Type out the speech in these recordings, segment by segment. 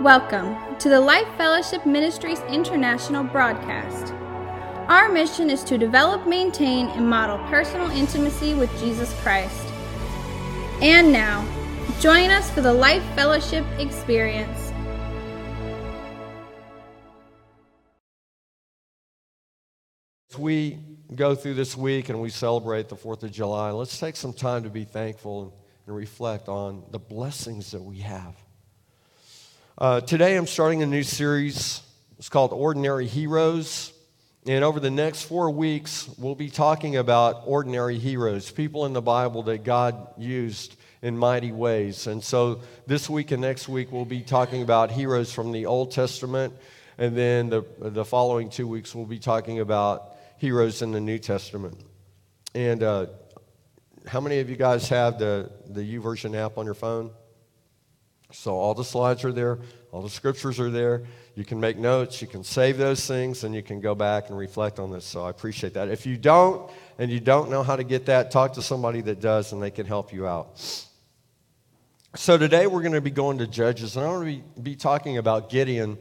Welcome to the Life Fellowship Ministries International broadcast. Our mission is to develop, maintain, and model personal intimacy with Jesus Christ. And now, join us for the Life Fellowship experience. As we go through this week and we celebrate the 4th of July, let's take some time to be thankful and reflect on the blessings that we have. Uh, today I'm starting a new series. It's called Ordinary Heroes. And over the next four weeks, we'll be talking about ordinary heroes, people in the Bible that God used in mighty ways. And so this week and next week, we'll be talking about heroes from the Old Testament. And then the, the following two weeks, we'll be talking about heroes in the New Testament. And uh, how many of you guys have the, the YouVersion app on your phone? So all the slides are there, all the scriptures are there. You can make notes, you can save those things, and you can go back and reflect on this. So I appreciate that. If you don't, and you don't know how to get that, talk to somebody that does, and they can help you out. So today we're going to be going to Judges, and I'm going to be, talking about Gideon.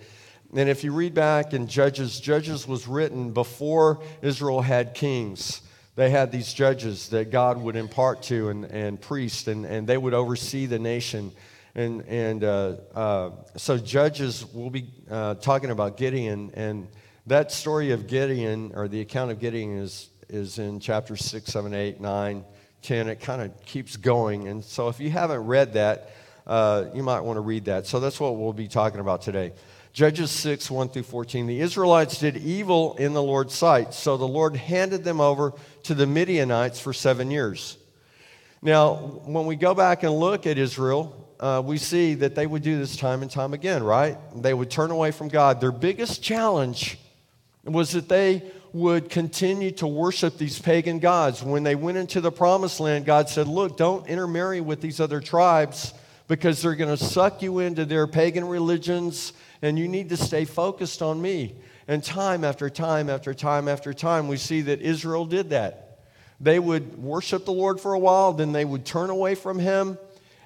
And if you read back in Judges, Judges was written before Israel had kings. They had these judges that God would impart to and, and priests, and, and they would oversee the nation. And, and uh, uh, so, Judges, we'll be uh, talking about Gideon. And that story of Gideon, or the account of Gideon, is, is in chapter 6, 7, 8, 9, 10. It kind of keeps going. And so, if you haven't read that, uh, you might want to read that. So, that's what we'll be talking about today. Judges 6, 1 through 14. The Israelites did evil in the Lord's sight, so the Lord handed them over to the Midianites for seven years. Now, when we go back and look at Israel, uh, we see that they would do this time and time again, right? They would turn away from God. Their biggest challenge was that they would continue to worship these pagan gods. When they went into the promised land, God said, Look, don't intermarry with these other tribes because they're going to suck you into their pagan religions, and you need to stay focused on me. And time after time after time after time, we see that Israel did that. They would worship the Lord for a while, then they would turn away from Him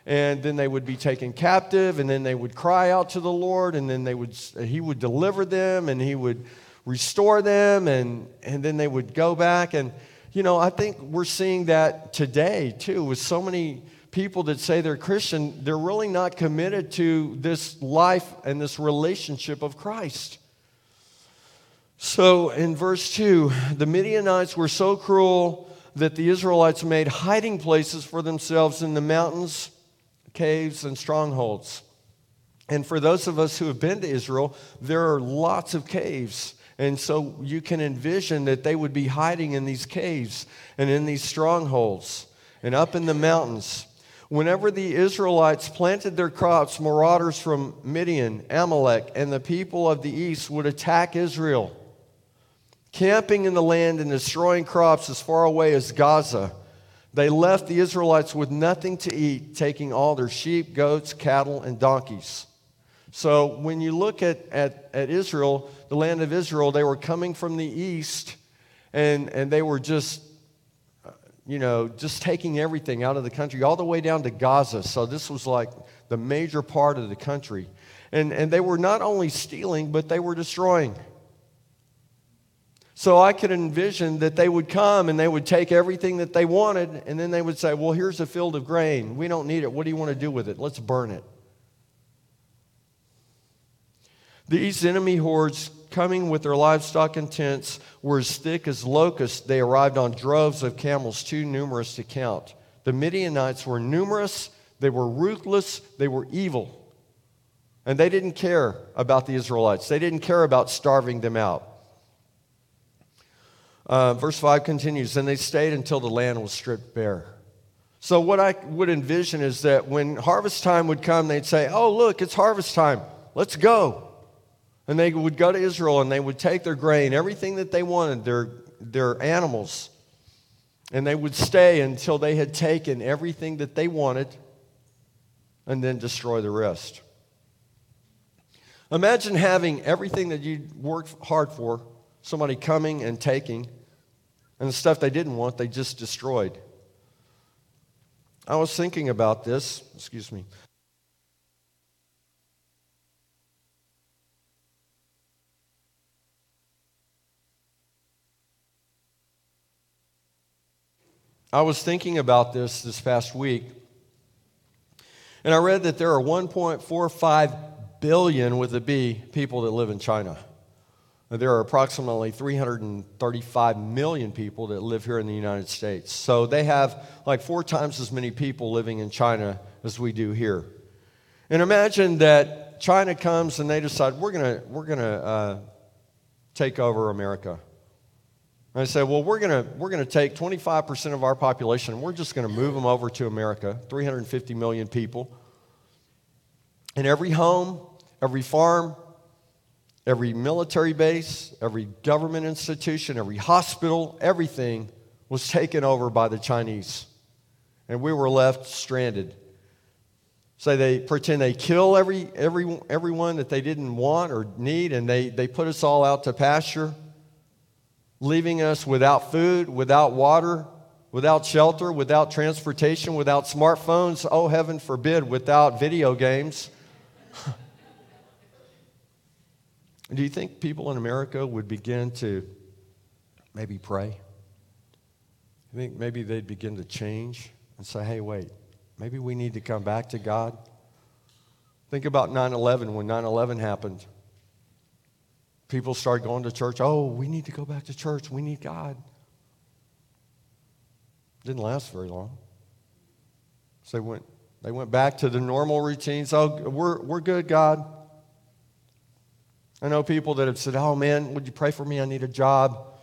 and then they would be taken captive and then they would cry out to the lord and then they would he would deliver them and he would restore them and and then they would go back. And you know i think we're seeing that today too with so many people that say they're christian they're really not committed to this life and this relationship of christ. So in verse 2 the midianites were so cruel that the israelites made hiding places for themselves in the mountains caves, and strongholds. And for those of us who have been to Israel, there are lots of caves. And so you can envision that they would be hiding in these caves and in these strongholds and up in the mountains. Whenever the Israelites planted their crops, marauders from Midian, Amalek, and the people of the east would attack Israel, camping in the land and destroying crops as far away as Gaza. They left the Israelites with nothing to eat, taking all their sheep, goats, cattle, and donkeys. So when you look at, at, at Israel, the land of Israel, they were coming from the east and, and they were just, uh, you know, just taking everything out of the country, all the way down to Gaza. So this was like the major part of the country. And, and they were not only stealing, but they were destroying. So I could envision that they would come and they would take everything that they wanted, and then they would say, Well, here's a field of grain. We don't need it. What do you want to do with it? Let's burn it. These enemy hordes coming with their livestock and tents were as thick as locusts. They arrived on droves of camels, too numerous to count. The Midianites were numerous, they were ruthless, they were evil. And they didn't care about the Israelites, they didn't care about starving them out. Uh, verse 5 continues, and they stayed until the land was stripped bare. So, what I would envision is that when harvest time would come, they'd say, Oh, look, it's harvest time. Let's go. And they would go to Israel and they would take their grain, everything that they wanted, their, their animals, and they would stay until they had taken everything that they wanted and then destroy the rest. Imagine having everything that you worked hard for, somebody coming and taking, and the stuff they didn't want, they just destroyed. I was thinking about this, excuse me. I was thinking about this this past week, and I read that there are 1.45 billion with a B people that live in China. There are approximately 335 million people that live here in the United States. So they have like four times as many people living in China as we do here. And imagine that China comes and they decide, we're going we're to uh, take over America. And I say, well, we're going we're to take 25% of our population and we're just going to move them over to America, 350 million people. And every home, every farm, every military base, every government institution, every hospital, everything was taken over by the Chinese. And we were left stranded. So they pretend they kill every, every, everyone that they didn't want or need, and they, they put us all out to pasture, leaving us without food, without water, without shelter, without transportation, without smartphones, oh, heaven forbid, without video games. Do you think people in America would begin to maybe pray? I think maybe they'd begin to change and say, hey, wait, maybe we need to come back to God? Think about 9 11 when 9 11 happened. People started going to church. Oh, we need to go back to church. We need God. Didn't last very long. So they went, they went back to the normal routines. Oh, we're, we're good, God. I know people that have said, Oh man, would you pray for me? I need a job.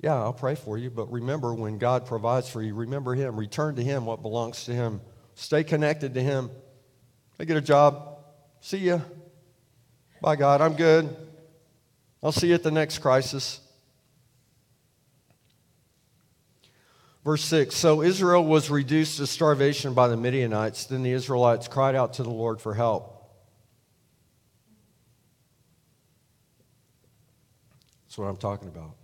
Yeah, I'll pray for you, but remember when God provides for you, remember Him. Return to Him what belongs to Him. Stay connected to Him. I get a job. See ya. Bye, God. I'm good. I'll see you at the next crisis. Verse 6 So Israel was reduced to starvation by the Midianites. Then the Israelites cried out to the Lord for help. That's what I'm talking about.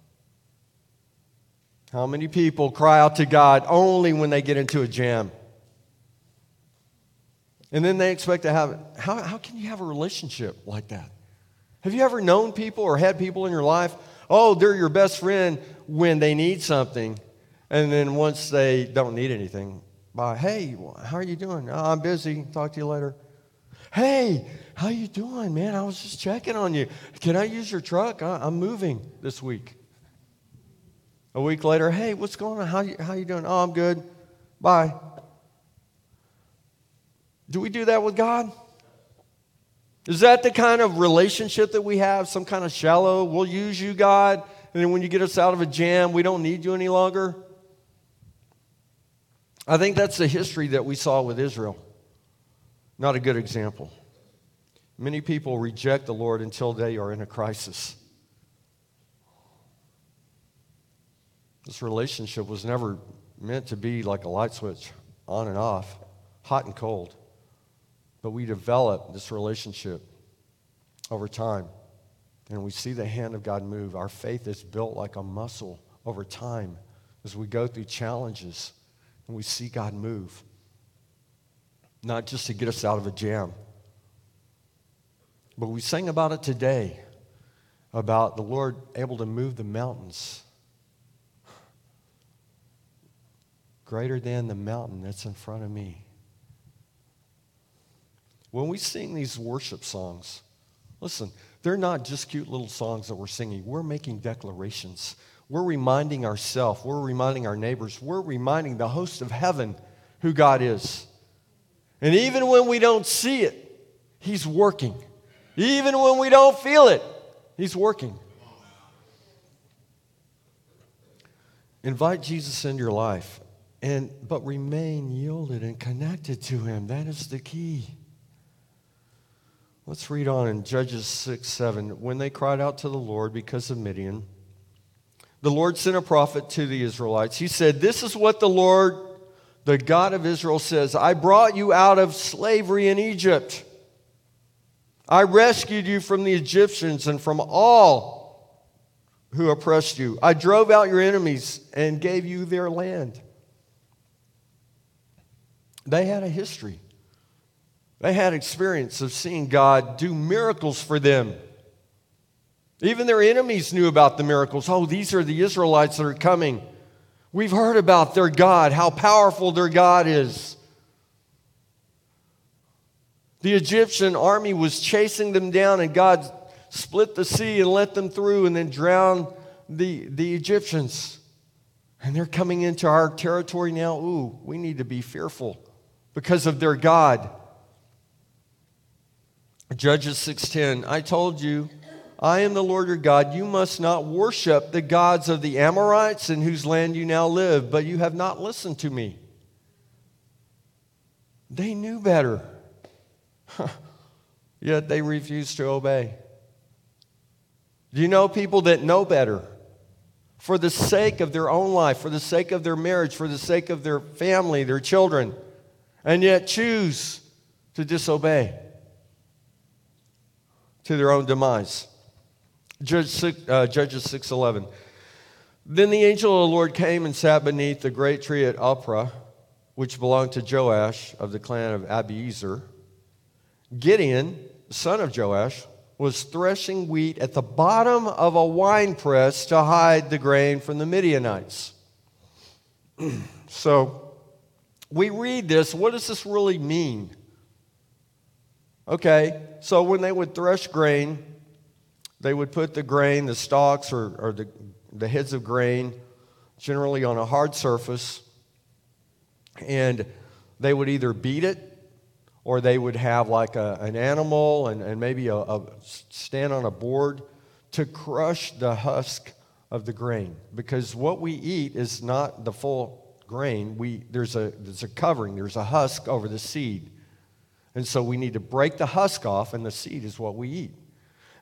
How many people cry out to God only when they get into a jam? And then they expect to have it. How, how can you have a relationship like that? Have you ever known people or had people in your life? Oh, they're your best friend when they need something. And then once they don't need anything, by, hey, how are you doing? Oh, I'm busy. Talk to you later. Hey, how you doing, man? I was just checking on you. Can I use your truck? I'm moving this week. A week later, hey, what's going on? How you, how you doing? Oh, I'm good. Bye. Do we do that with God? Is that the kind of relationship that we have? Some kind of shallow, we'll use you, God, and then when you get us out of a jam, we don't need you any longer? I think that's the history that we saw with Israel. Not a good example. Many people reject the Lord until they are in a crisis. This relationship was never meant to be like a light switch on and off, hot and cold. But we develop this relationship over time. And we see the hand of God move. Our faith is built like a muscle over time as we go through challenges and we see God move not just to get us out of a jam. But we sang about it today about the Lord able to move the mountains. Greater than the mountain that's in front of me. When we sing these worship songs, listen, they're not just cute little songs that we're singing. We're making declarations. We're reminding ourselves, we're reminding our neighbors, we're reminding the host of heaven who God is. And even when we don't see it, He's working. Even when we don't feel it, He's working. Invite Jesus into your life, and, but remain yielded and connected to Him. That is the key. Let's read on in Judges 6 7. When they cried out to the Lord because of Midian, the Lord sent a prophet to the Israelites. He said, This is what the Lord the God of Israel says, I brought you out of slavery in Egypt. I rescued you from the Egyptians and from all who oppressed you. I drove out your enemies and gave you their land. They had a history. They had experience of seeing God do miracles for them. Even their enemies knew about the miracles. Oh, these are the Israelites that are coming. We've heard about their God, how powerful their God is. The Egyptian army was chasing them down, and God split the sea and let them through and then drowned the, the Egyptians. And they're coming into our territory now. Ooh, we need to be fearful because of their God. Judges 6:10 I told you I am the Lord your God. You must not worship the gods of the Amorites in whose land you now live but you have not listened to me. They knew better. Yet they refused to obey. Do you know people that know better? For the sake of their own life for the sake of their marriage for the sake of their family their children and yet choose to disobey to their own demise. Judge six, uh, Judges 6.11. Then the angel of the Lord came and sat beneath the great tree at Ophrah, which belonged to Joash of the clan of Abiezer. Gideon, son of Joash, was threshing wheat at the bottom of a winepress to hide the grain from the Midianites. so we read this. What does this really mean? Okay, so when they would thresh grain, they would put the grain, the stalks or, or the, the heads of grain, generally on a hard surface, and they would either beat it or they would have like a, an animal and, and maybe a, a stand on a board to crush the husk of the grain. Because what we eat is not the full grain. We, there's, a, there's a covering, there's a husk over the seed. And so we need to break the husk off, and the seed is what we eat.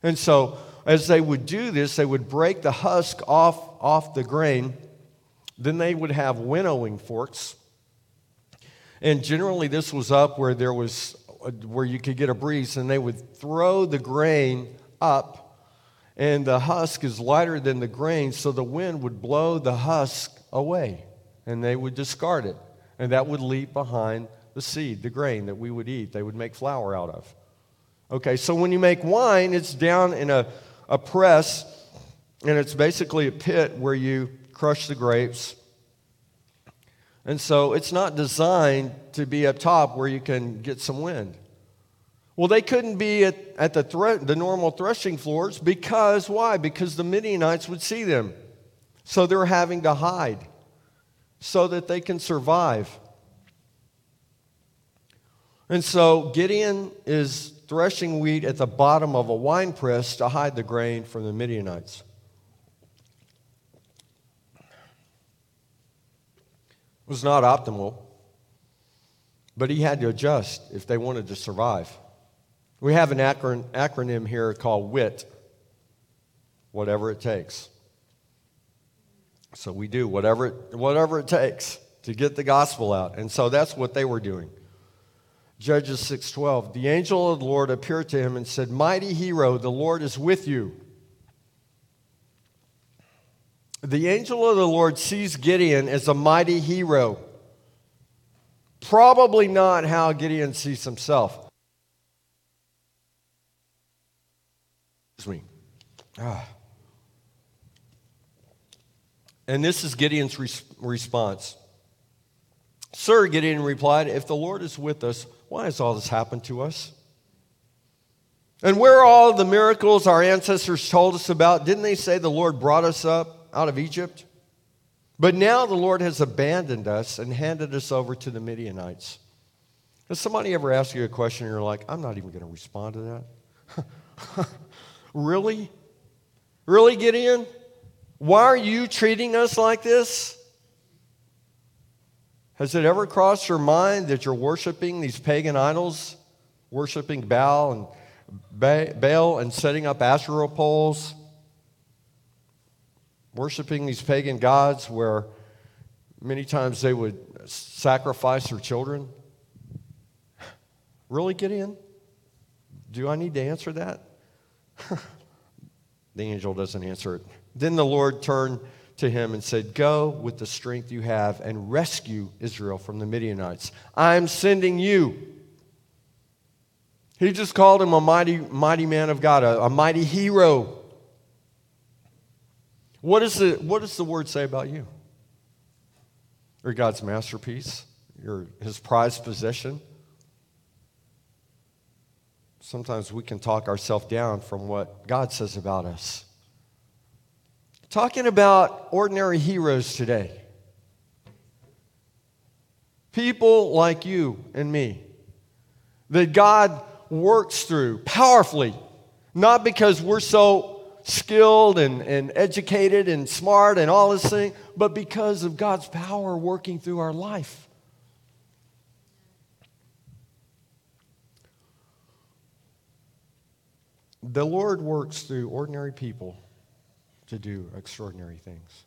And so, as they would do this, they would break the husk off, off the grain. Then they would have winnowing forks. And generally, this was up where there was where you could get a breeze, and they would throw the grain up, and the husk is lighter than the grain, so the wind would blow the husk away, and they would discard it, and that would leave behind the seed, the grain that we would eat, they would make flour out of. Okay, so when you make wine, it's down in a, a press, and it's basically a pit where you crush the grapes. And so it's not designed to be up top where you can get some wind. Well, they couldn't be at, at the, thre- the normal threshing floors because why? Because the Midianites would see them. So they're having to hide so that they can survive. And so Gideon is threshing wheat at the bottom of a wine press to hide the grain from the Midianites. It was not optimal, but he had to adjust if they wanted to survive. We have an acronym here called WIT, whatever it takes. So we do whatever it, whatever it takes to get the gospel out. And so that's what they were doing. Judges 6:12. The angel of the Lord appeared to him and said, "Mighty hero, the Lord is with you." The angel of the Lord sees Gideon as a mighty hero. Probably not how Gideon sees himself. Excuse me. Ah. And this is Gideon's res- response. Sir, Gideon replied, If the Lord is with us, why has all this happened to us? And where are all the miracles our ancestors told us about? Didn't they say the Lord brought us up out of Egypt? But now the Lord has abandoned us and handed us over to the Midianites. Has somebody ever asked you a question and you're like, I'm not even going to respond to that? really? Really, Gideon? Why are you treating us like this? Has it ever crossed your mind that you're worshiping these pagan idols, worshiping Baal and Baal and setting up Asherah poles, worshiping these pagan gods where many times they would sacrifice their children? Really, Gideon? Do I need to answer that? the angel doesn't answer it. Then the Lord turned to him and said, Go with the strength you have and rescue Israel from the Midianites. I'm sending you. He just called him a mighty, mighty man of God, a, a mighty hero. What, is the, what does the word say about you? You're God's masterpiece. You're his prized possession. Sometimes we can talk ourselves down from what God says about us. Talking about ordinary heroes today. People like you and me that God works through powerfully, not because we're so skilled and, and educated and smart and all this thing, but because of God's power working through our life. The Lord works through ordinary people to do extraordinary things.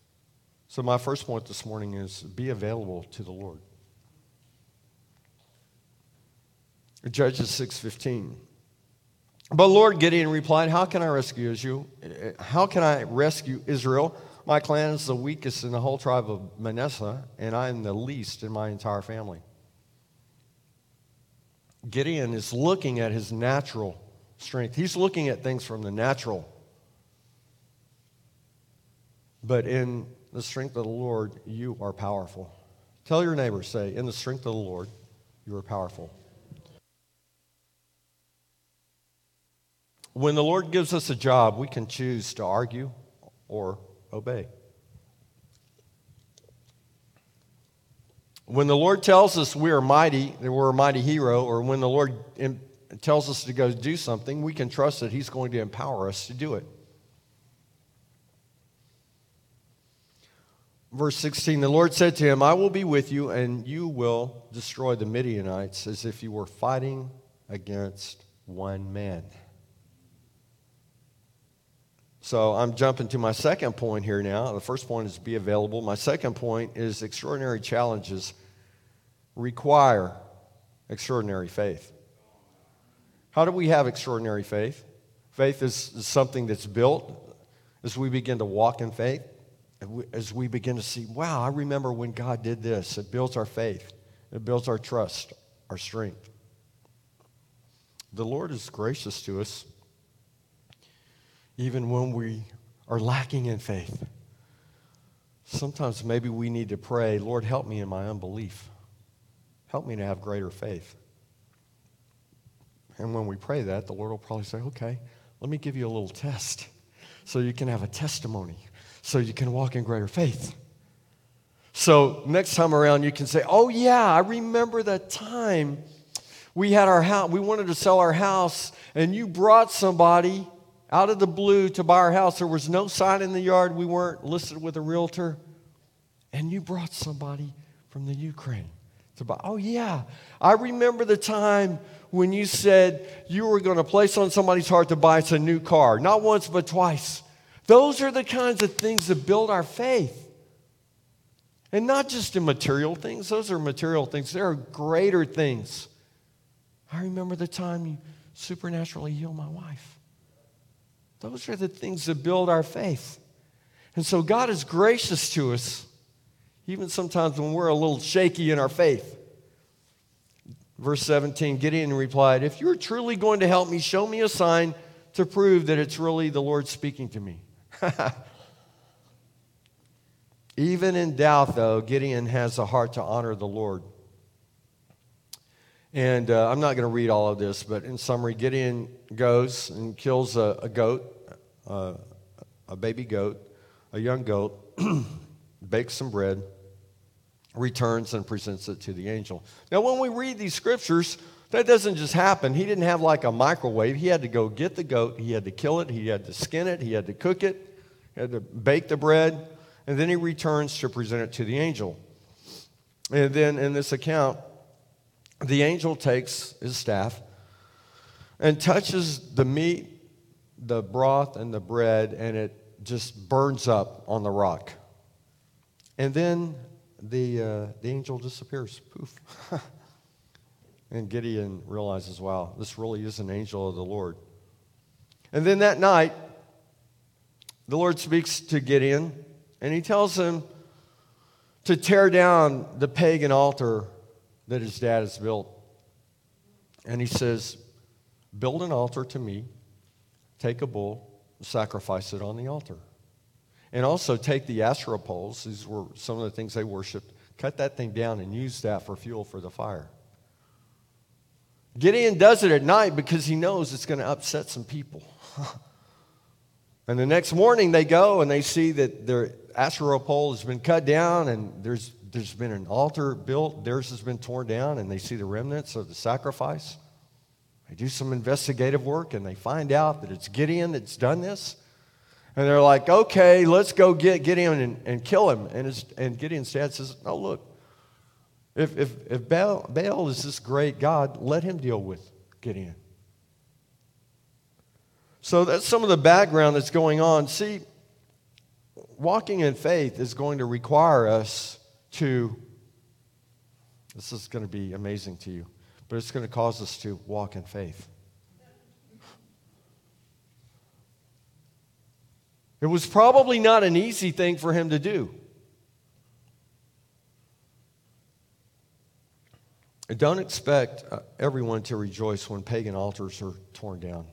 So, my first point this morning is be available to the Lord. Judges 6:15. But Lord Gideon replied, "How can I rescue Israel? How can I rescue Israel? My clan is the weakest in the whole tribe of Manasseh, and I am the least in my entire family." Gideon is looking at his natural strength. He's looking at things from the natural. But in the strength of the Lord, you are powerful. Tell your neighbor, say, in the strength of the Lord, you are powerful. When the Lord gives us a job, we can choose to argue or obey. When the Lord tells us we are mighty, that we're a mighty hero, or when the Lord tells us to go do something, we can trust that He's going to empower us to do it. Verse 16 The Lord said to him, I will be with you, and you will destroy the Midianites as if you were fighting against one man. So I'm jumping to my second point here now. The first point is be available. My second point is extraordinary challenges require extraordinary faith. How do we have extraordinary faith? Faith is, something that's built as we begin to walk in faith, as we begin to see, wow, I remember when God did this. It builds our faith, it builds our trust, our strength. The Lord is gracious to us even when we are lacking in faith. Sometimes maybe we need to pray, Lord, help me in my unbelief. Help me to have greater faith. And when we pray that, the Lord will probably say, okay, let me give you a little test so you can have a testimony, so you can walk in greater faith. So next time around, you can say, oh, yeah, I remember that time we had our house, we wanted to sell our house, and you brought somebody out of the blue to buy our house. There was no sign in the yard. We weren't listed with a realtor. And you brought somebody from the Ukraine to buy. Oh, yeah. I remember the time when you said you were going to place on somebody's heart to buy us a new car. Not once, but twice. Those are the kinds of things that build our faith. And not just in material things, those are material things. There are greater things. I remember the time you supernaturally healed my wife. Those are the things that build our faith. And so God is gracious to us, even sometimes when we're a little shaky in our faith. Verse 17 Gideon replied, If you're truly going to help me, show me a sign to prove that it's really the Lord speaking to me. Even in doubt, though, Gideon has a heart to honor the Lord. And uh, I'm not going to read all of this, but in summary, Gideon goes and kills a, a goat, uh, a baby goat, a young goat, bakes some bread, returns and presents it to the angel. Now, when we read these scriptures, that doesn't just happen. He didn't have like a microwave. He had to go get the goat, he had to kill it, he had to skin it, he had to cook it, had to bake the bread, and then he returns to present it to the angel. And then in this account, the angel takes his staff and touches the meat, the broth, and the bread, and it just burns up on the rock. And then the, uh, the angel disappears. Poof. and Gideon realizes, wow, this really is an angel of the Lord. And then that night, the Lord speaks to Gideon, and he tells him to tear down the pagan altar that his dad has built. And he says, Build an altar to me, take a bull, sacrifice it on the altar. And also take the Asherah poles, these were some of the things they worshiped, cut that thing down and use that for fuel for the fire. Gideon does it at night because he knows it's going to upset some people. and the next morning they go and they see that their Asherah pole has been cut down and there's, there's been an altar built. Theirs has been torn down and they see the remnants of the sacrifice. They do some investigative work and they find out that it's Gideon that's done this. And they're like, okay, let's go get Gideon and, and kill him. And, his, and Gideon's dad says, oh, look, if, if, if Baal, Baal is this great God, let him deal with Gideon. So that's some of the background that's going on. See, walking in faith is going to require us to, this is going to be amazing to you, but it's going to cause us to walk in faith. It was probably not an easy thing for him to do. Don't expect uh, everyone to rejoice when pagan altars are torn down.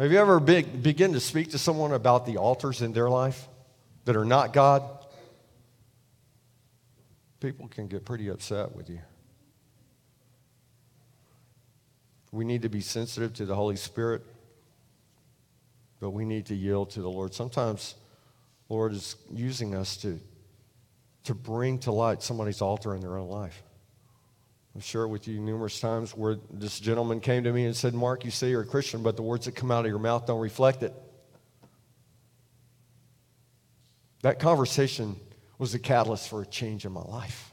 Have you ever big, begin to speak to someone about the altars in their life that are not God? People can get pretty upset with you. We need to be sensitive to the Holy Spirit, but we need to yield to the Lord. Sometimes, the Lord is using us to to bring to light somebody's altar in their own life. I've shared with you numerous times where this gentleman came to me and said, Mark, you say you're a Christian, but the words that come out of your mouth don't reflect it. That conversation was the catalyst for a change in my life.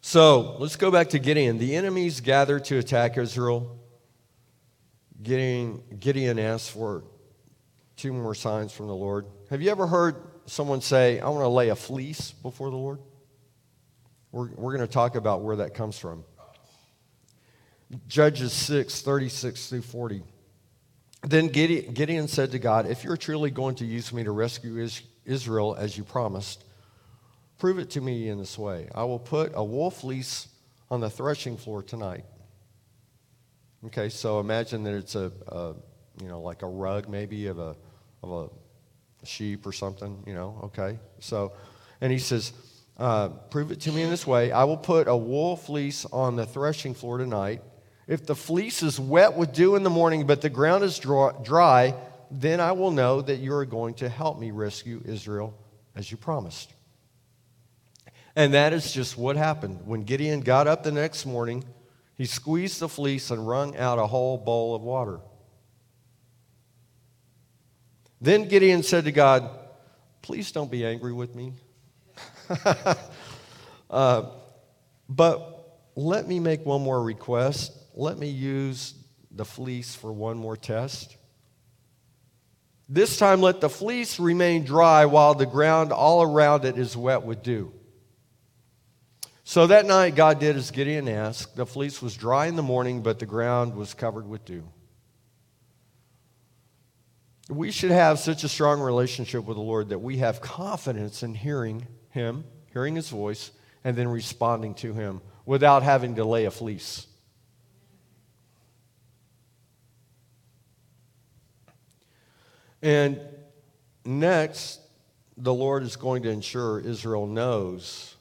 So let's go back to Gideon. The enemies gathered to attack Israel. Gideon, Gideon asked for two more signs from the Lord. Have you ever heard someone say, I want to lay a fleece before the Lord? We're, we're going to talk about where that comes from. Judges 6, 36 through 40. Then Gideon, Gideon said to God, If you're truly going to use me to rescue Israel as you promised, prove it to me in this way. I will put a wool fleece on the threshing floor tonight. Okay, so imagine that it's a, a you know, like a rug maybe of a, of a sheep or something, you know, okay. So, and he says, uh, prove it to me in this way. I will put a wool fleece on the threshing floor tonight. If the fleece is wet with dew in the morning, but the ground is dry, then I will know that you are going to help me rescue Israel as you promised. And that is just what happened. When Gideon got up the next morning, he squeezed the fleece and wrung out a whole bowl of water. Then Gideon said to God, Please don't be angry with me. uh, but let me make one more request. Let me use the fleece for one more test. This time, let the fleece remain dry while the ground all around it is wet with dew. So that night, God did as Gideon asked. The fleece was dry in the morning, but the ground was covered with dew. We should have such a strong relationship with the Lord that we have confidence in hearing Him, hearing His voice, and then responding to Him without having to lay a fleece. And next, the Lord is going to ensure Israel knows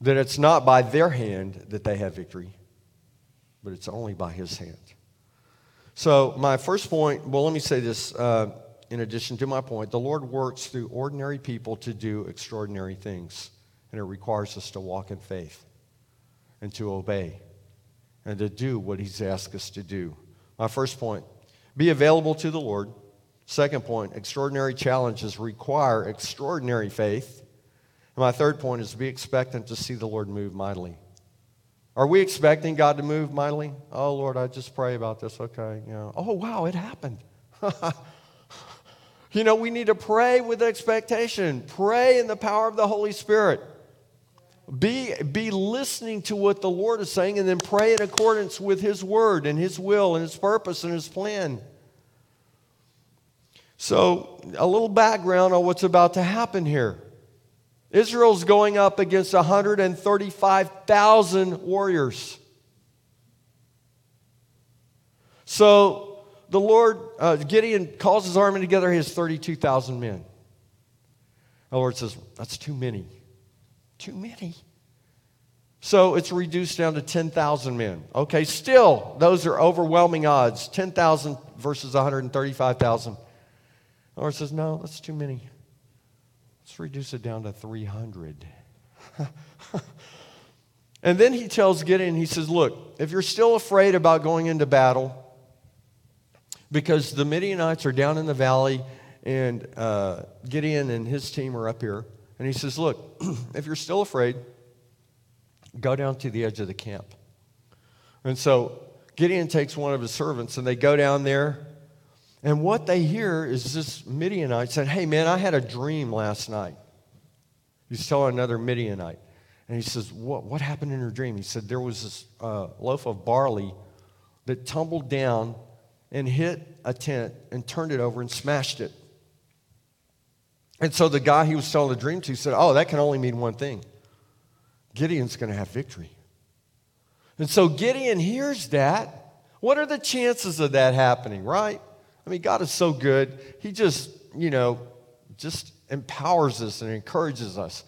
that it's not by their hand that they have victory, but it's only by his hand. So, my first point well, let me say this uh, in addition to my point the Lord works through ordinary people to do extraordinary things, and it requires us to walk in faith and to obey and to do what he's asked us to do. My first point be available to the Lord. Second point extraordinary challenges require extraordinary faith. And my third point is be expectant to see the Lord move mightily. Are we expecting God to move mightily? Oh, Lord, I just pray about this. Okay. You know, oh, wow, it happened. you know, we need to pray with expectation, pray in the power of the Holy Spirit. Be, be listening to what the Lord is saying and then pray in accordance with His word and His will and His purpose and His plan. So, a little background on what's about to happen here. Israel's going up against 135,000 warriors. So the Lord, uh, Gideon calls his army together. He has 32,000 men. The Lord says, That's too many. Too many. So it's reduced down to 10,000 men. Okay, still, those are overwhelming odds 10,000 versus 135,000. The Lord says, No, that's too many. Let's reduce it down to 300. and then he tells Gideon, he says, Look, if you're still afraid about going into battle, because the Midianites are down in the valley and uh, Gideon and his team are up here. And he says, Look, if you're still afraid, go down to the edge of the camp. And so Gideon takes one of his servants and they go down there. And what they hear is this Midianite said, Hey, man, I had a dream last night. He's telling another Midianite. And he says, What, what happened in your dream? He said, There was this uh, loaf of barley that tumbled down and hit a tent and turned it over and smashed it. And so the guy he was telling the dream to said, Oh, that can only mean one thing Gideon's going to have victory. And so Gideon hears that. What are the chances of that happening, right? I mean, God is so good. He just, you know, just empowers us and encourages us.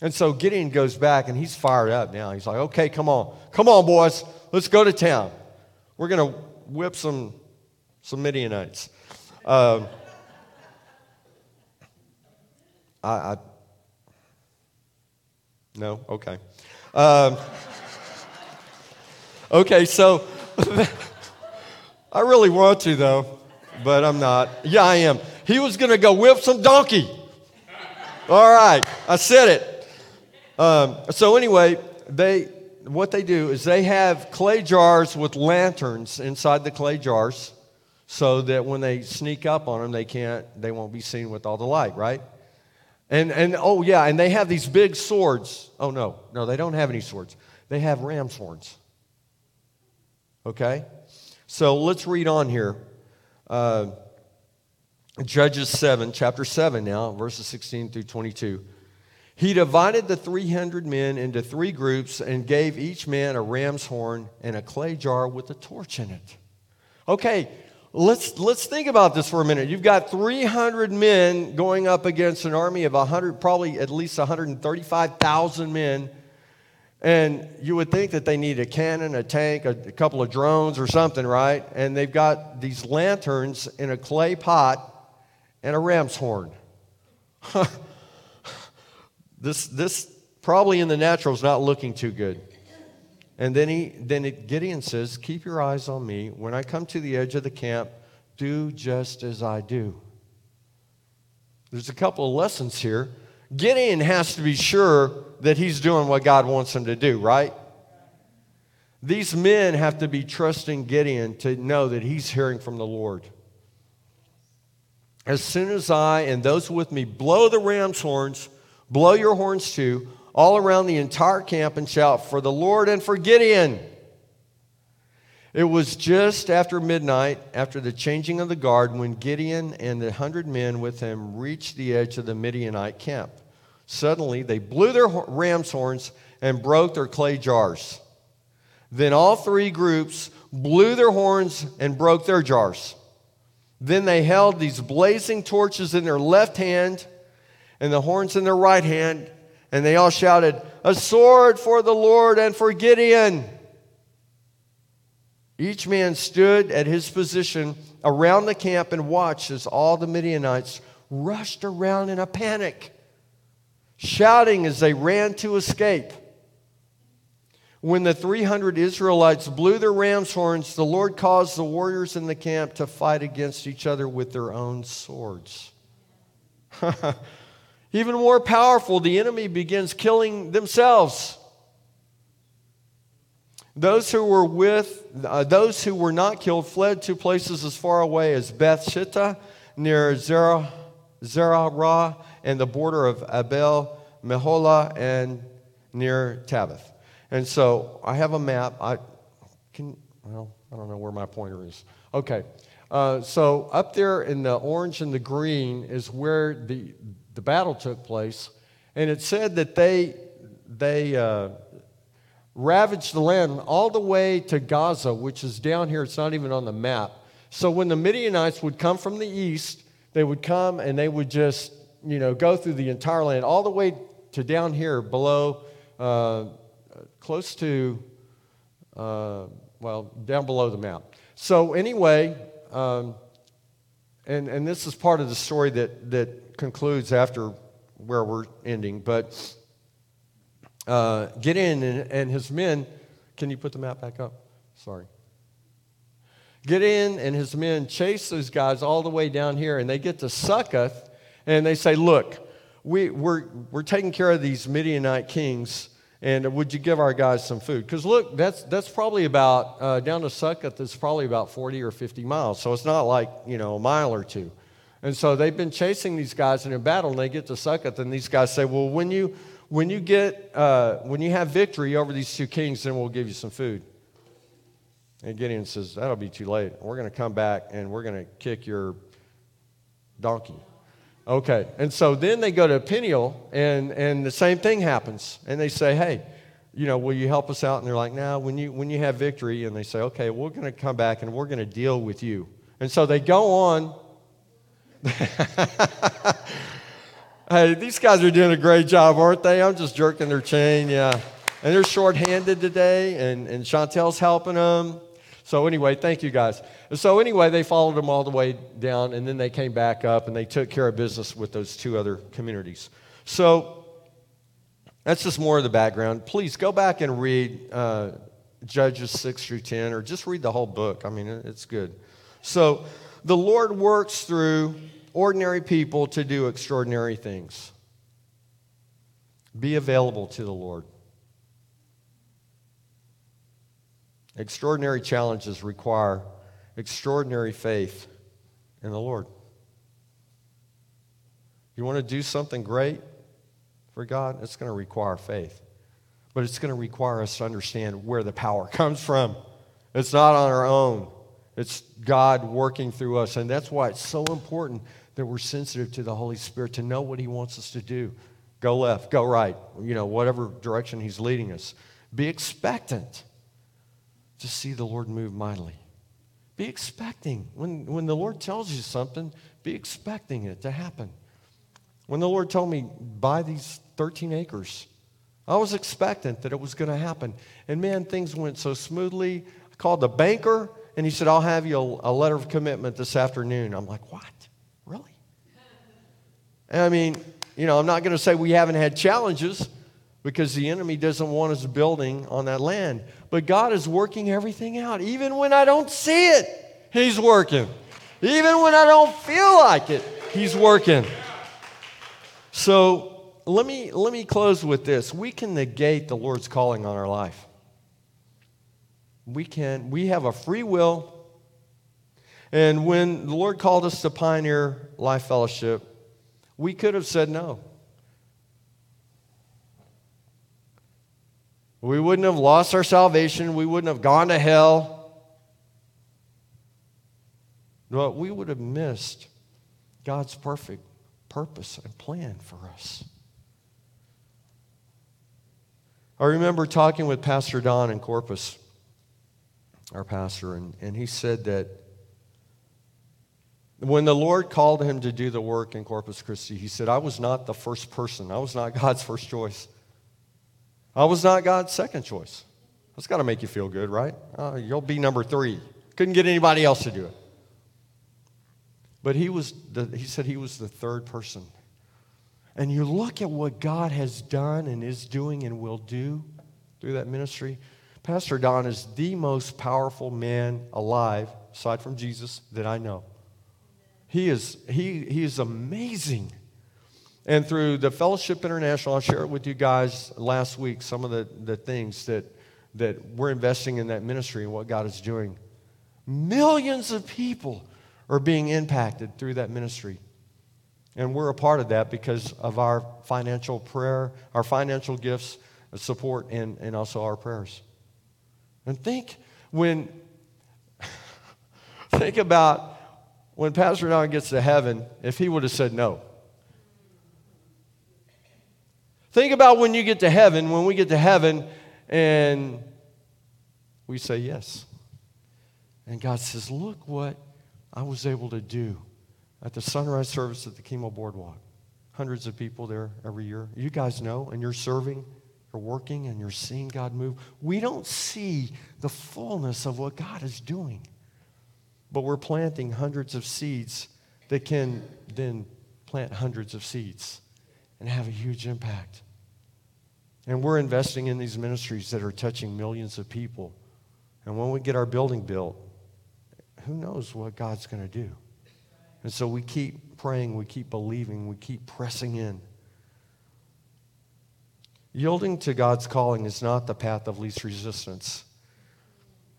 And so Gideon goes back and he's fired up now. He's like, okay, come on. Come on, boys. Let's go to town. We're going to whip some, some Midianites. Um, I, I, no? Okay. Um, okay, so I really want to, though, but I'm not. Yeah, I am. He was going to go whip some donkey. All right, I said it. Um, so, anyway, they, what they do is they have clay jars with lanterns inside the clay jars so that when they sneak up on them, they can't, they won't be seen with all the light, right? And, and oh, yeah, and they have these big swords. Oh, no, no, they don't have any swords. They have ram's horns. Okay? So let's read on here. Uh, Judges 7, chapter 7 now, verses 16 through 22. He divided the 300 men into three groups and gave each man a ram's horn and a clay jar with a torch in it. Okay, Let's, let's think about this for a minute. You've got 300 men going up against an army of 100, probably at least 135,000 men. And you would think that they need a cannon, a tank, a, a couple of drones or something, right? And they've got these lanterns in a clay pot and a ram's horn. this, this probably in the natural is not looking too good. And then, he, then it, Gideon says, Keep your eyes on me. When I come to the edge of the camp, do just as I do. There's a couple of lessons here. Gideon has to be sure that he's doing what God wants him to do, right? These men have to be trusting Gideon to know that he's hearing from the Lord. As soon as I and those with me blow the ram's horns, blow your horns too, all around the entire camp and shout, For the Lord and for Gideon. It was just after midnight, after the changing of the guard, when Gideon and the hundred men with him reached the edge of the Midianite camp. Suddenly, they blew their ram's horns and broke their clay jars. Then all three groups blew their horns and broke their jars. Then they held these blazing torches in their left hand and the horns in their right hand and they all shouted, A sword for the Lord and for Gideon. Each man stood at his position around the camp and watched as all the Midianites rushed around in a panic, shouting as they ran to escape. When the 300 Israelites blew their ram's horns, the Lord caused the warriors in the camp to fight against each other with their own swords. Even more powerful, the enemy begins killing themselves. Those who were with, uh, those who were not killed fled to places as far away as Beth Shittah near Zerah, Zerah and the border of Abel Meholah and near Tabith. And so I have a map. I can, well, I don't know where my pointer is. Okay. Uh, so up there in the orange and the green is where the, the battle took place, and it said that they, they uh, ravaged the land all the way to Gaza, which is down here. It's not even on the map. So when the Midianites would come from the east, they would come and they would just, you know, go through the entire land, all the way to down here below, uh, close to, uh, well, down below the map. So anyway, um, and, and this is part of the story that, that concludes after where we're ending, but uh, Gideon and, and his men, can you put the map back up? Sorry. Gideon and his men chase those guys all the way down here, and they get to Succoth, and they say, Look, we, we're, we're taking care of these Midianite kings, and would you give our guys some food? Because look, that's, that's probably about, uh, down to Succoth, it's probably about 40 or 50 miles, so it's not like, you know, a mile or two. And so they've been chasing these guys in a battle, and they get to Succoth, and these guys say, Well, when you, when you, get, uh, when you have victory over these two kings, then we'll give you some food. And Gideon says, That'll be too late. We're going to come back and we're going to kick your donkey. Okay. And so then they go to Peniel, and, and the same thing happens. And they say, Hey, you know, will you help us out? And they're like, No, when you, when you have victory, and they say, Okay, we're going to come back and we're going to deal with you. And so they go on. hey, these guys are doing a great job, aren't they? I'm just jerking their chain, yeah. And they're short-handed today, and, and Chantel's helping them. So anyway, thank you guys. So anyway, they followed them all the way down, and then they came back up and they took care of business with those two other communities. So that's just more of the background. Please go back and read uh, Judges 6 through 10, or just read the whole book. I mean, it's good. So the Lord works through ordinary people to do extraordinary things. Be available to the Lord. Extraordinary challenges require extraordinary faith in the Lord. You want to do something great for God? It's going to require faith. But it's going to require us to understand where the power comes from. It's not on our own, it's God working through us. And that's why it's so important that we're sensitive to the Holy Spirit to know what He wants us to do. Go left, go right, you know, whatever direction He's leading us. Be expectant to see the Lord move mightily. Be expecting. When, when the Lord tells you something, be expecting it to happen. When the Lord told me, buy these 13 acres, I was expectant that it was going to happen. And man, things went so smoothly. I called the banker, and he said, I'll have you a, a letter of commitment this afternoon. I'm like, what? Really? And I mean, you know, I'm not going to say we haven't had challenges because the enemy doesn't want us building on that land. But God is working everything out. Even when I don't see it, He's working. Even when I don't feel like it, He's working. So let me, let me close with this. We can negate the Lord's calling on our life. We can. We have a free will. And when the Lord called us to Pioneer Life Fellowship, we could have said no. We wouldn't have lost our salvation. We wouldn't have gone to hell. But we would have missed God's perfect purpose and plan for us. I remember talking with Pastor Don in Corpus, our pastor, and, and he said that when the Lord called him to do the work in Corpus Christi, he said, I was not the first person, I was not God's first choice. I was not God's second choice. That's got to make you feel good, right? Uh, you'll be number three. Couldn't get anybody else to do it. But he was the, he said he was the third person. And you look at what God has done and is doing and will do through that ministry. Pastor Don is the most powerful man alive, aside from Jesus, that I know. He is, he, he is amazing. And through the Fellowship International, I'll share it with you guys last week, some of the, the things that, that we're investing in that ministry and what God is doing. Millions of people are being impacted through that ministry. And we're a part of that because of our financial prayer, our financial gifts, support, and, and also our prayers. And think when, think about when Pastor Don gets to heaven, if he would have said no. Think about when you get to heaven, when we get to heaven, And we say yes. And God says, Look what I was able to do at the sunrise service at the Kemah Boardwalk. Hundreds of people there every year. You guys know, and you're serving, you're working, and you're seeing God move. We don't see the fullness of what God is doing, but we're planting hundreds of seeds that can then plant hundreds of seeds and have a huge impact. And we're investing in these ministries that are touching millions of people. And when we get our building built, who knows what God's going to do? And so we keep praying, we keep believing, we keep pressing in. Yielding to God's calling is not the path of least resistance.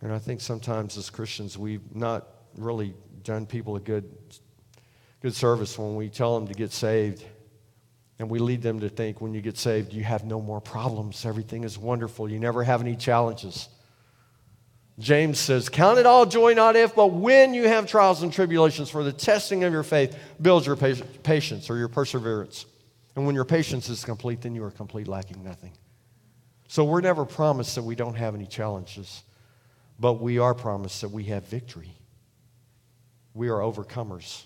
And I think sometimes as Christians, we've not really done people a good, good service when we tell them to get saved. And we lead them to think when you get saved, you have no more problems. Everything is wonderful. You never have any challenges. James says, Count it all joy, not if, but when you have trials and tribulations, for the testing of your faith builds your patience or your perseverance. And when your patience is complete, then you are complete, lacking nothing. So we're never promised that we don't have any challenges, but we are promised that we have victory. We are overcomers.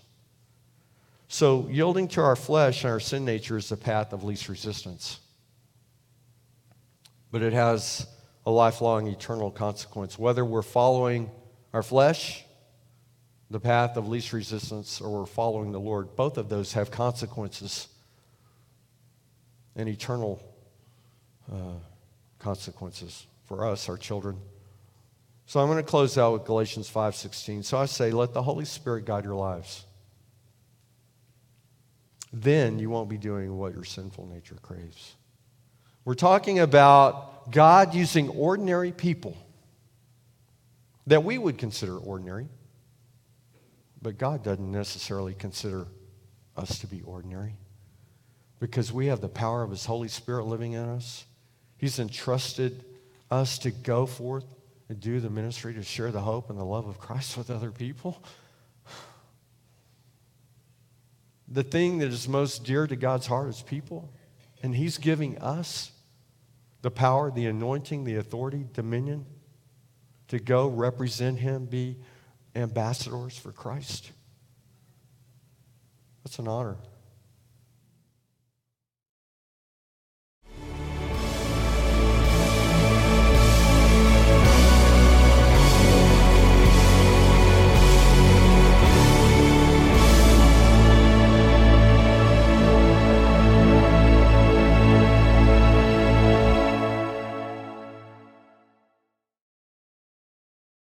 So yielding to our flesh and our sin nature is the path of least resistance. But it has a lifelong eternal consequence. Whether we're following our flesh, the path of least resistance, or we're following the Lord, both of those have consequences and eternal uh, consequences for us, our children. So I'm going to close out with Galatians 5:16. So I say, let the Holy Spirit guide your lives. Then you won't be doing what your sinful nature craves. We're talking about God using ordinary people that we would consider ordinary, but God doesn't necessarily consider us to be ordinary because we have the power of His Holy Spirit living in us. He's entrusted us to go forth and do the ministry to share the hope and the love of Christ with other people. The thing that is most dear to God's heart is people, and He's giving us the power, the anointing, the authority, dominion to go represent Him, be ambassadors for Christ. That's an honor.